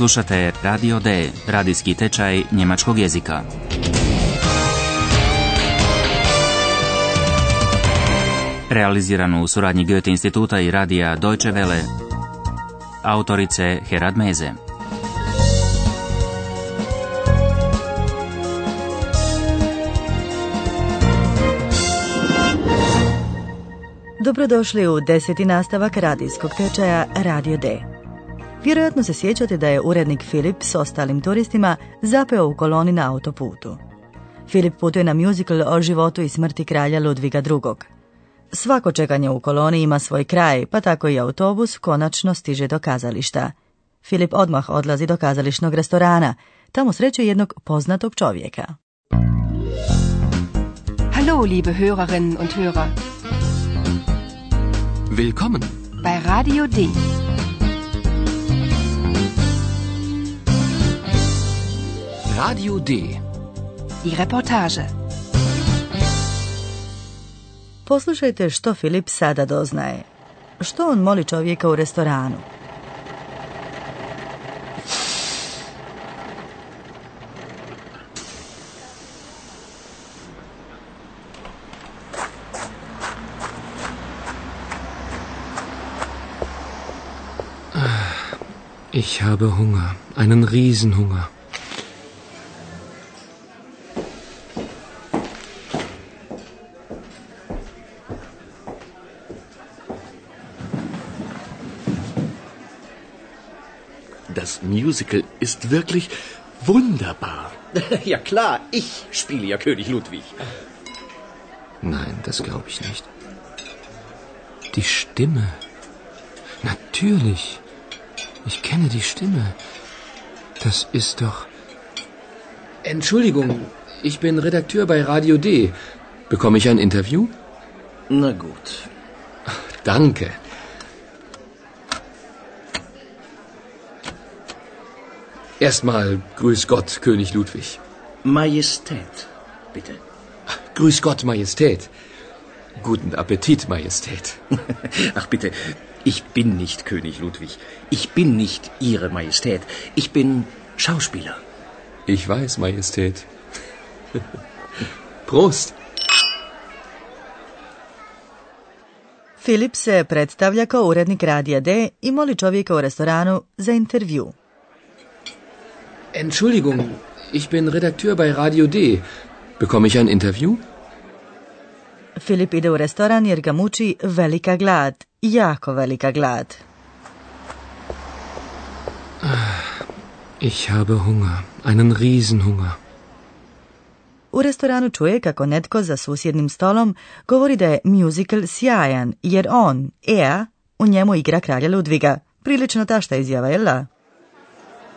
Slušate Radio D, radijski tečaj njemačkog jezika. Realiziranu u suradnji Goethe instituta i radija Deutsche Welle. Autorice Herad Meze. Dobrodošli u deseti nastavak radijskog tečaja Radio D. Vjerojatno se sjećate da je urednik Filip s ostalim turistima zapeo u koloni na autoputu. Filip putuje na musical o životu i smrti kralja Ludviga II. Svako čekanje u koloni ima svoj kraj, pa tako i autobus konačno stiže do kazališta. Filip odmah odlazi do kazališnog restorana. Tamo sreće jednog poznatog čovjeka. Hallo, liebe Hörerinnen und Hörer. Willkommen. Bei Radio D. Radio D. Die Reportage. Poslušajte što Filip sada doznaje. Što on moli čovjeka u restoranu? Ich habe Hunger, einen Riesenhunger. Das Musical ist wirklich wunderbar. Ja klar, ich spiele ja König Ludwig. Nein, das glaube ich nicht. Die Stimme. Natürlich. Ich kenne die Stimme. Das ist doch. Entschuldigung, ich bin Redakteur bei Radio D. Bekomme ich ein Interview? Na gut. Danke. Erstmal Grüß Gott, König Ludwig. Majestät, bitte. Grüß Gott, Majestät. Guten Appetit, Majestät. Ach bitte, ich bin nicht König Ludwig. Ich bin nicht Ihre Majestät. Ich bin Schauspieler. Ich weiß, Majestät. Prost. Filip se predstavlja kao urednik Radija D i moli čovjeka u restoranu za intervju. Entschuldigung, ich bin Redakteur bei Radio D. Bekomme ich ein Interview? Filip ide u restoran jer ga muči velika glad, jako velika glad. Ich habe Hunger, einen Riesenhunger. U restoranu čuje kako netko za susjednim stolom govori da je musical sjajan, jer on, Ea, u njemu igra kralja Ludviga. Prilično tašta izjava, jel da?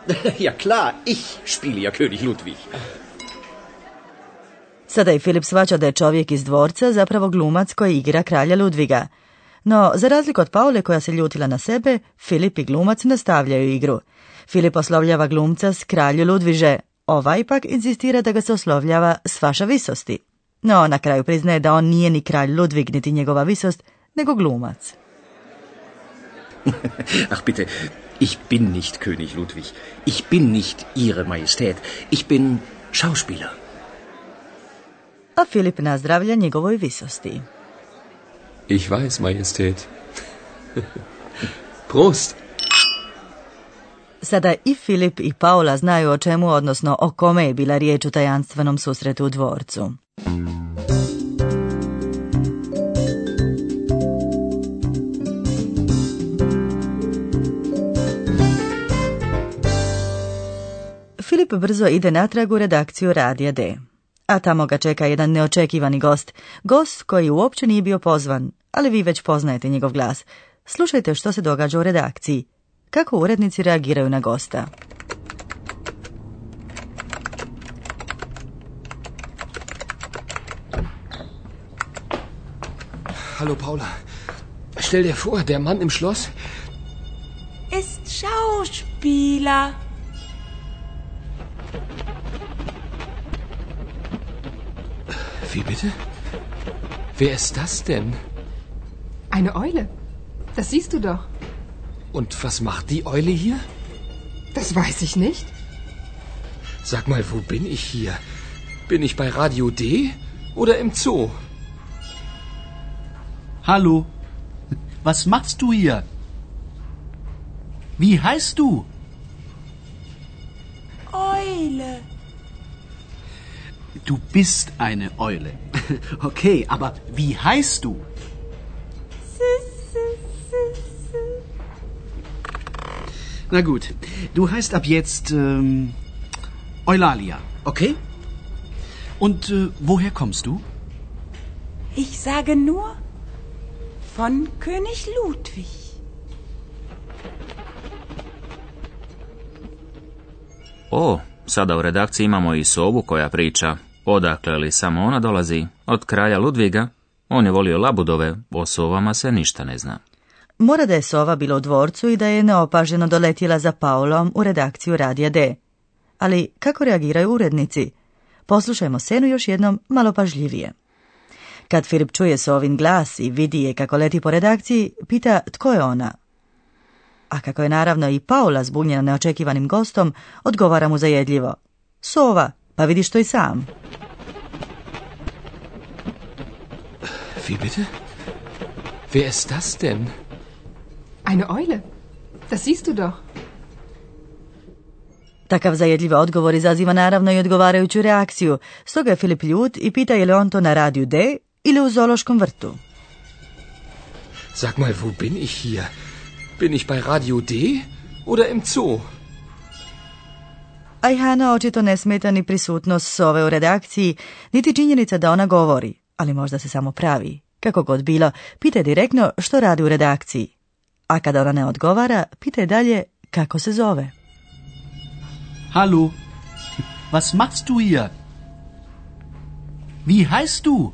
Ja klar, ich spiele ja König Ludwig. Sada i Filip svaća da je čovjek iz dvorca zapravo glumac koji igra kralja Ludviga. No, za razliku od Paule koja se ljutila na sebe, Filip i glumac nastavljaju igru. Filip oslovljava glumca s kralju Ludviže, ovaj pak insistira da ga se oslovljava s vaša visosti. No, na kraju priznaje da on nije ni kralj Ludvig niti njegova visost, nego glumac. Ach bitte, ich bin nicht König Ludwig. Ich bin nicht Ihre Majestät. Ich bin Schauspieler. A Filip nazdravlja njegovoj visosti. Ich weiß, Majestät. Prost. Sada i Filip i Paula znaju o čemu, odnosno o kome je bila riječ u tajanstvenom susretu u dvorcu. Brzo ide natrag u redakciju Radija D. A tamo ga čeka jedan neočekivani gost. Gost koji uopće nije bio pozvan, ali vi već poznajete njegov glas. Slušajte što se događa u redakciji. Kako urednici reagiraju na gosta. Hallo, Paula. Stell dir vor, der Mann im Schloss. Ist Schauspieler. Wie bitte? Wer ist das denn? Eine Eule. Das siehst du doch. Und was macht die Eule hier? Das weiß ich nicht. Sag mal, wo bin ich hier? Bin ich bei Radio D oder im Zoo? Hallo. Was machst du hier? Wie heißt du? Eule. Du bist eine Eule. Okay, aber wie heißt du? Na gut, du heißt ab jetzt ähm, Eulalia, okay? Und äh, woher kommst du? Ich sage nur von König Ludwig. O, sada u redakciji imamo i sovu koja priča. Odakle li samo ona dolazi? Od kraja Ludviga? On je volio labudove, o sovama se ništa ne zna. Mora da je sova bila u dvorcu i da je neopaženo doletjela za Paulom u redakciju Radija D. Ali kako reagiraju urednici? Poslušajmo scenu još jednom malo pažljivije. Kad Filip čuje Sovin glas i vidi je kako leti po redakciji, pita tko je ona. A kako je naravno i Paula zbunjena neočekivanim gostom, odgovara mu zajedljivo. Sova, pa vidiš to i sam. Wie bitte? Wer ist das denn? Eine Eule. Das siehst du doch. Takav zajedljiv odgovor izaziva naravno i odgovarajuću reakciju, stoga je Filip ljut i pita je li on to na radiju D ili u zoološkom vrtu. Sag mal, wo bin ich hier? Bin ich bei Radio D oder im Zoo? Ajhana očito ne smeta ni prisutnost Sove u redakciji, niti činjenica da ona govori, ali možda se samo pravi. Kako god bilo, pita je direktno što radi u redakciji. A kada ona ne odgovara, pita je dalje kako se zove. Hallo. Was machst du hier? Wie heißt du?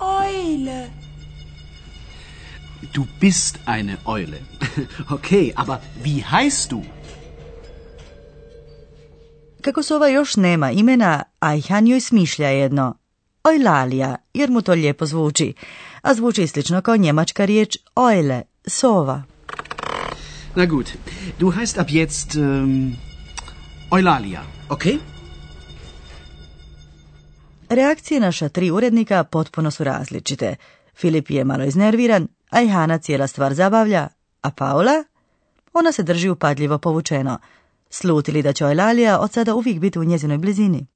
Eule. Du bist eine Eule. Okay, aber wie heißt du? Kako Sova još nema imena, Ajhan joj smišlja jedno. Ojlalija, jer mu to lijepo zvuči, a zvuči slično kao njemačka riječ Eule, sova. Na gut, du heißt ab jetzt ähm, Eulalia, okay? Reakcije naša tri urednika potpuno su različite. Filip je malo iznerviran, a Ihana cijela stvar zabavlja, a Paula? Ona se drži upadljivo povučeno. Slutili da će Eulalia od sada uvijek biti u njezinoj blizini.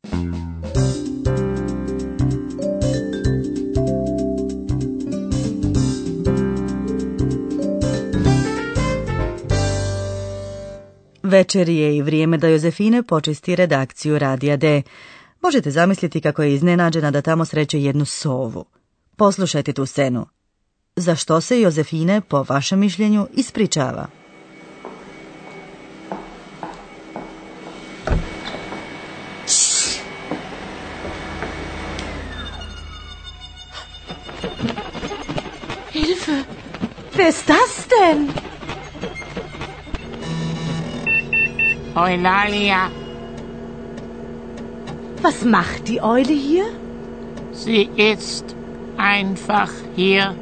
Večer je i vrijeme da Jozefine počisti redakciju Radija D. Možete zamisliti kako je iznenađena da tamo sreće jednu sovu. Poslušajte tu scenu. Za što se Jozefine, po vašem mišljenju, ispričava? Hilfe! Wer ist das denn? Eulalia, Was macht die Eule hier? sie ist einfach hier.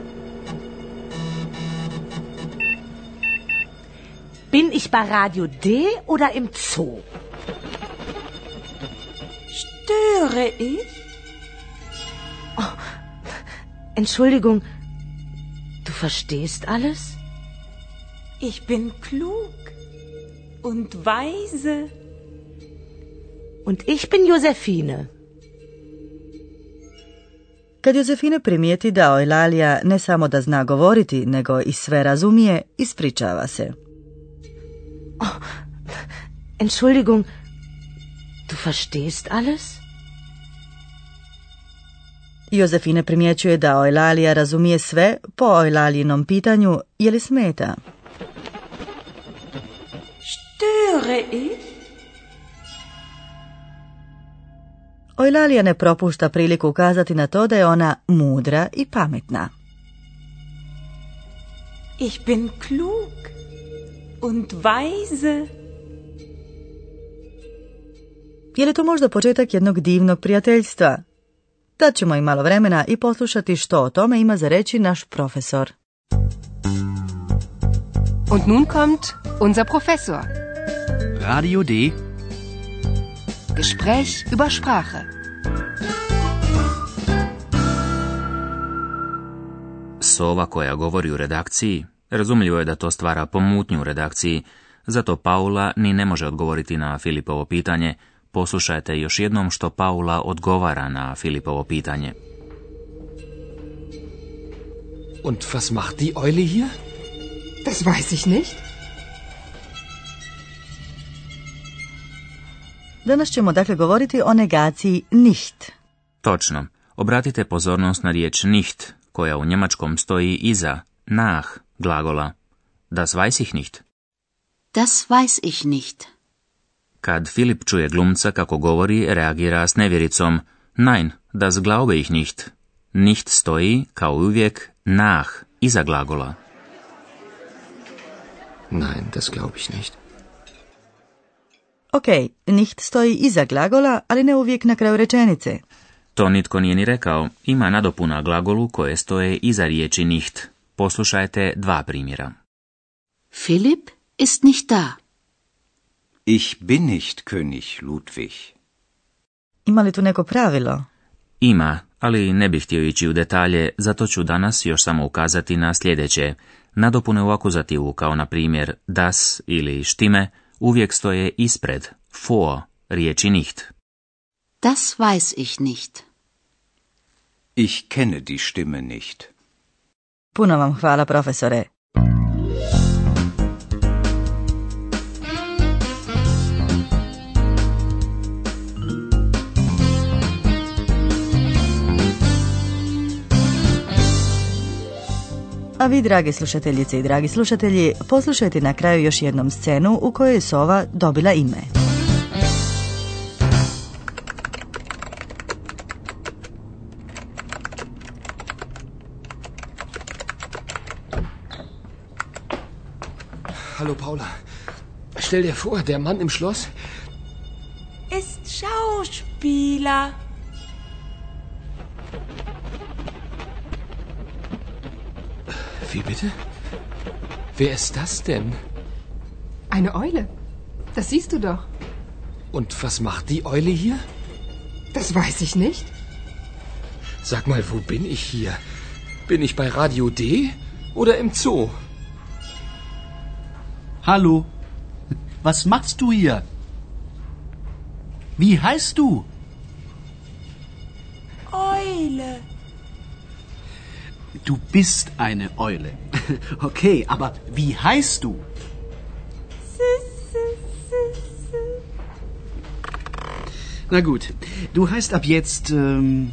Bin ich bei Radio D oder im Zoo? Störe ich? Oh, Entschuldigung, verstehst alles? Ich bin klug und weise. Und ich bin Josephine. Kad Jozefine primijeti da Eulalia ne samo da zna govoriti, nego i sve razumije, ispričava se. Entschuldigung, du verstehst alles? Jozefine primjećuje da Eulalia razumije sve po Eulalijinom pitanju je li smeta. Störe ich? Eulalia ne propušta priliku ukazati na to da je ona mudra i pametna. Ich bin klug und weise. Je li to možda početak jednog divnog prijateljstva? Dat ćemo im malo vremena i poslušati što o tome ima za reći naš profesor. Und nun kommt unser Professor. Radio D. Gespräch über Sprache. Sova koja govori u redakciji, razumljivo je da to stvara pomutnju u redakciji, zato Paula ni ne može odgovoriti na Filipovo pitanje. Poslušajte još jednom što Paula odgovara na Filipovo pitanje. Und was macht die Eule hier? Das weiß ich nicht. Danas ćemo dakle govoriti o negaciji nicht. Točno. Obratite pozornost na riječ nicht, koja u njemačkom stoji iza nach glagola. Das weiß ich nicht. Das weiß ich nicht. Kad Filip čuje glumca kako govori, reagira s nevjericom. Nein, das glaube ich nicht. Nicht stoji, kao uvijek, nach, iza glagola. Nein, das glaube ich nicht. Ok, nicht stoji iza glagola, ali ne uvijek na kraju rečenice. To nitko nije ni rekao. Ima nadopuna glagolu koje stoje iza riječi nicht. Poslušajte dva primjera. Philipp ist nicht da. Ich bin nicht König Ludwig. Ima li tu neko pravilo? Ima, ali ne bih htio ići u detalje, zato ću danas još samo ukazati na sljedeće. Nadopune u akuzativu, kao na primjer das ili štime, uvijek stoje ispred, vor, riječi nicht. Das weiß ich nicht. Ich kenne die Stimme nicht. Puno vam hvala, profesore. A vi, drage slušateljice i dragi slušatelji, poslušajte na kraju još jednom scenu u kojoj je sova dobila ime. Hallo Paula. Stell dir vor, der Mann im Schloss Ist Schauspieler. Bitte? Wer ist das denn? Eine Eule. Das siehst du doch. Und was macht die Eule hier? Das weiß ich nicht. Sag mal, wo bin ich hier? Bin ich bei Radio D oder im Zoo? Hallo. Was machst du hier? Wie heißt du? Eule. Du bist eine Eule. Okay, aber wie heißt du? Na gut, du heißt ab jetzt ähm,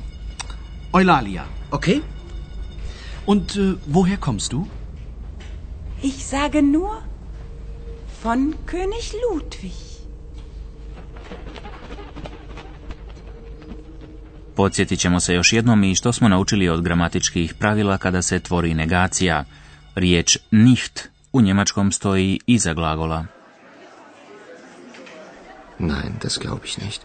Eulalia, okay? Und äh, woher kommst du? Ich sage nur von König Ludwig. Podsjetit ćemo se još jednom i što smo naučili od gramatičkih pravila kada se tvori negacija. Riječ nicht u njemačkom stoji iza glagola. Nein, das glaube ich nicht.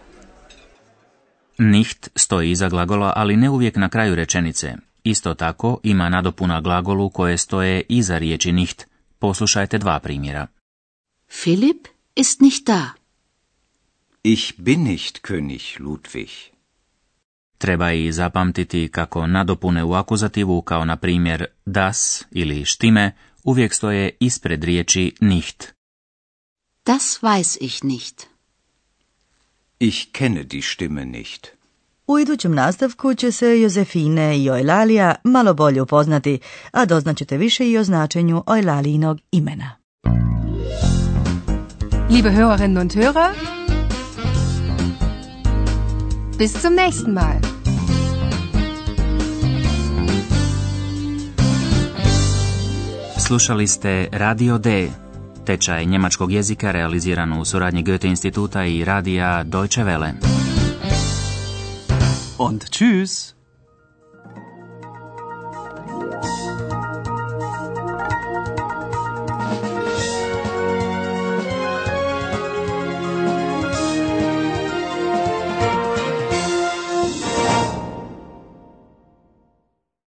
Nicht stoji iza glagola, ali ne uvijek na kraju rečenice. Isto tako ima nadopuna glagolu koje stoje iza riječi nicht. Poslušajte dva primjera. Philipp ist nicht da. Ich bin nicht König Ludwig. Treba i zapamtiti kako nadopune u akuzativu kao na primjer das ili štime uvijek stoje ispred riječi nicht. Das weiß ich nicht. Ich kenne die Stimme nicht. U idućem nastavku će se Jozefine i Ojlalija malo bolje upoznati, a doznaćete više i o značenju Ojlalijinog imena. Liebe Hörerinnen und Hörer, bis zum nächsten Mal. Slušali ste Radio D, tečaj njemačkog jezika realiziran u suradnji Goethe instituta i radija Deutsche Welle. Und tschüss.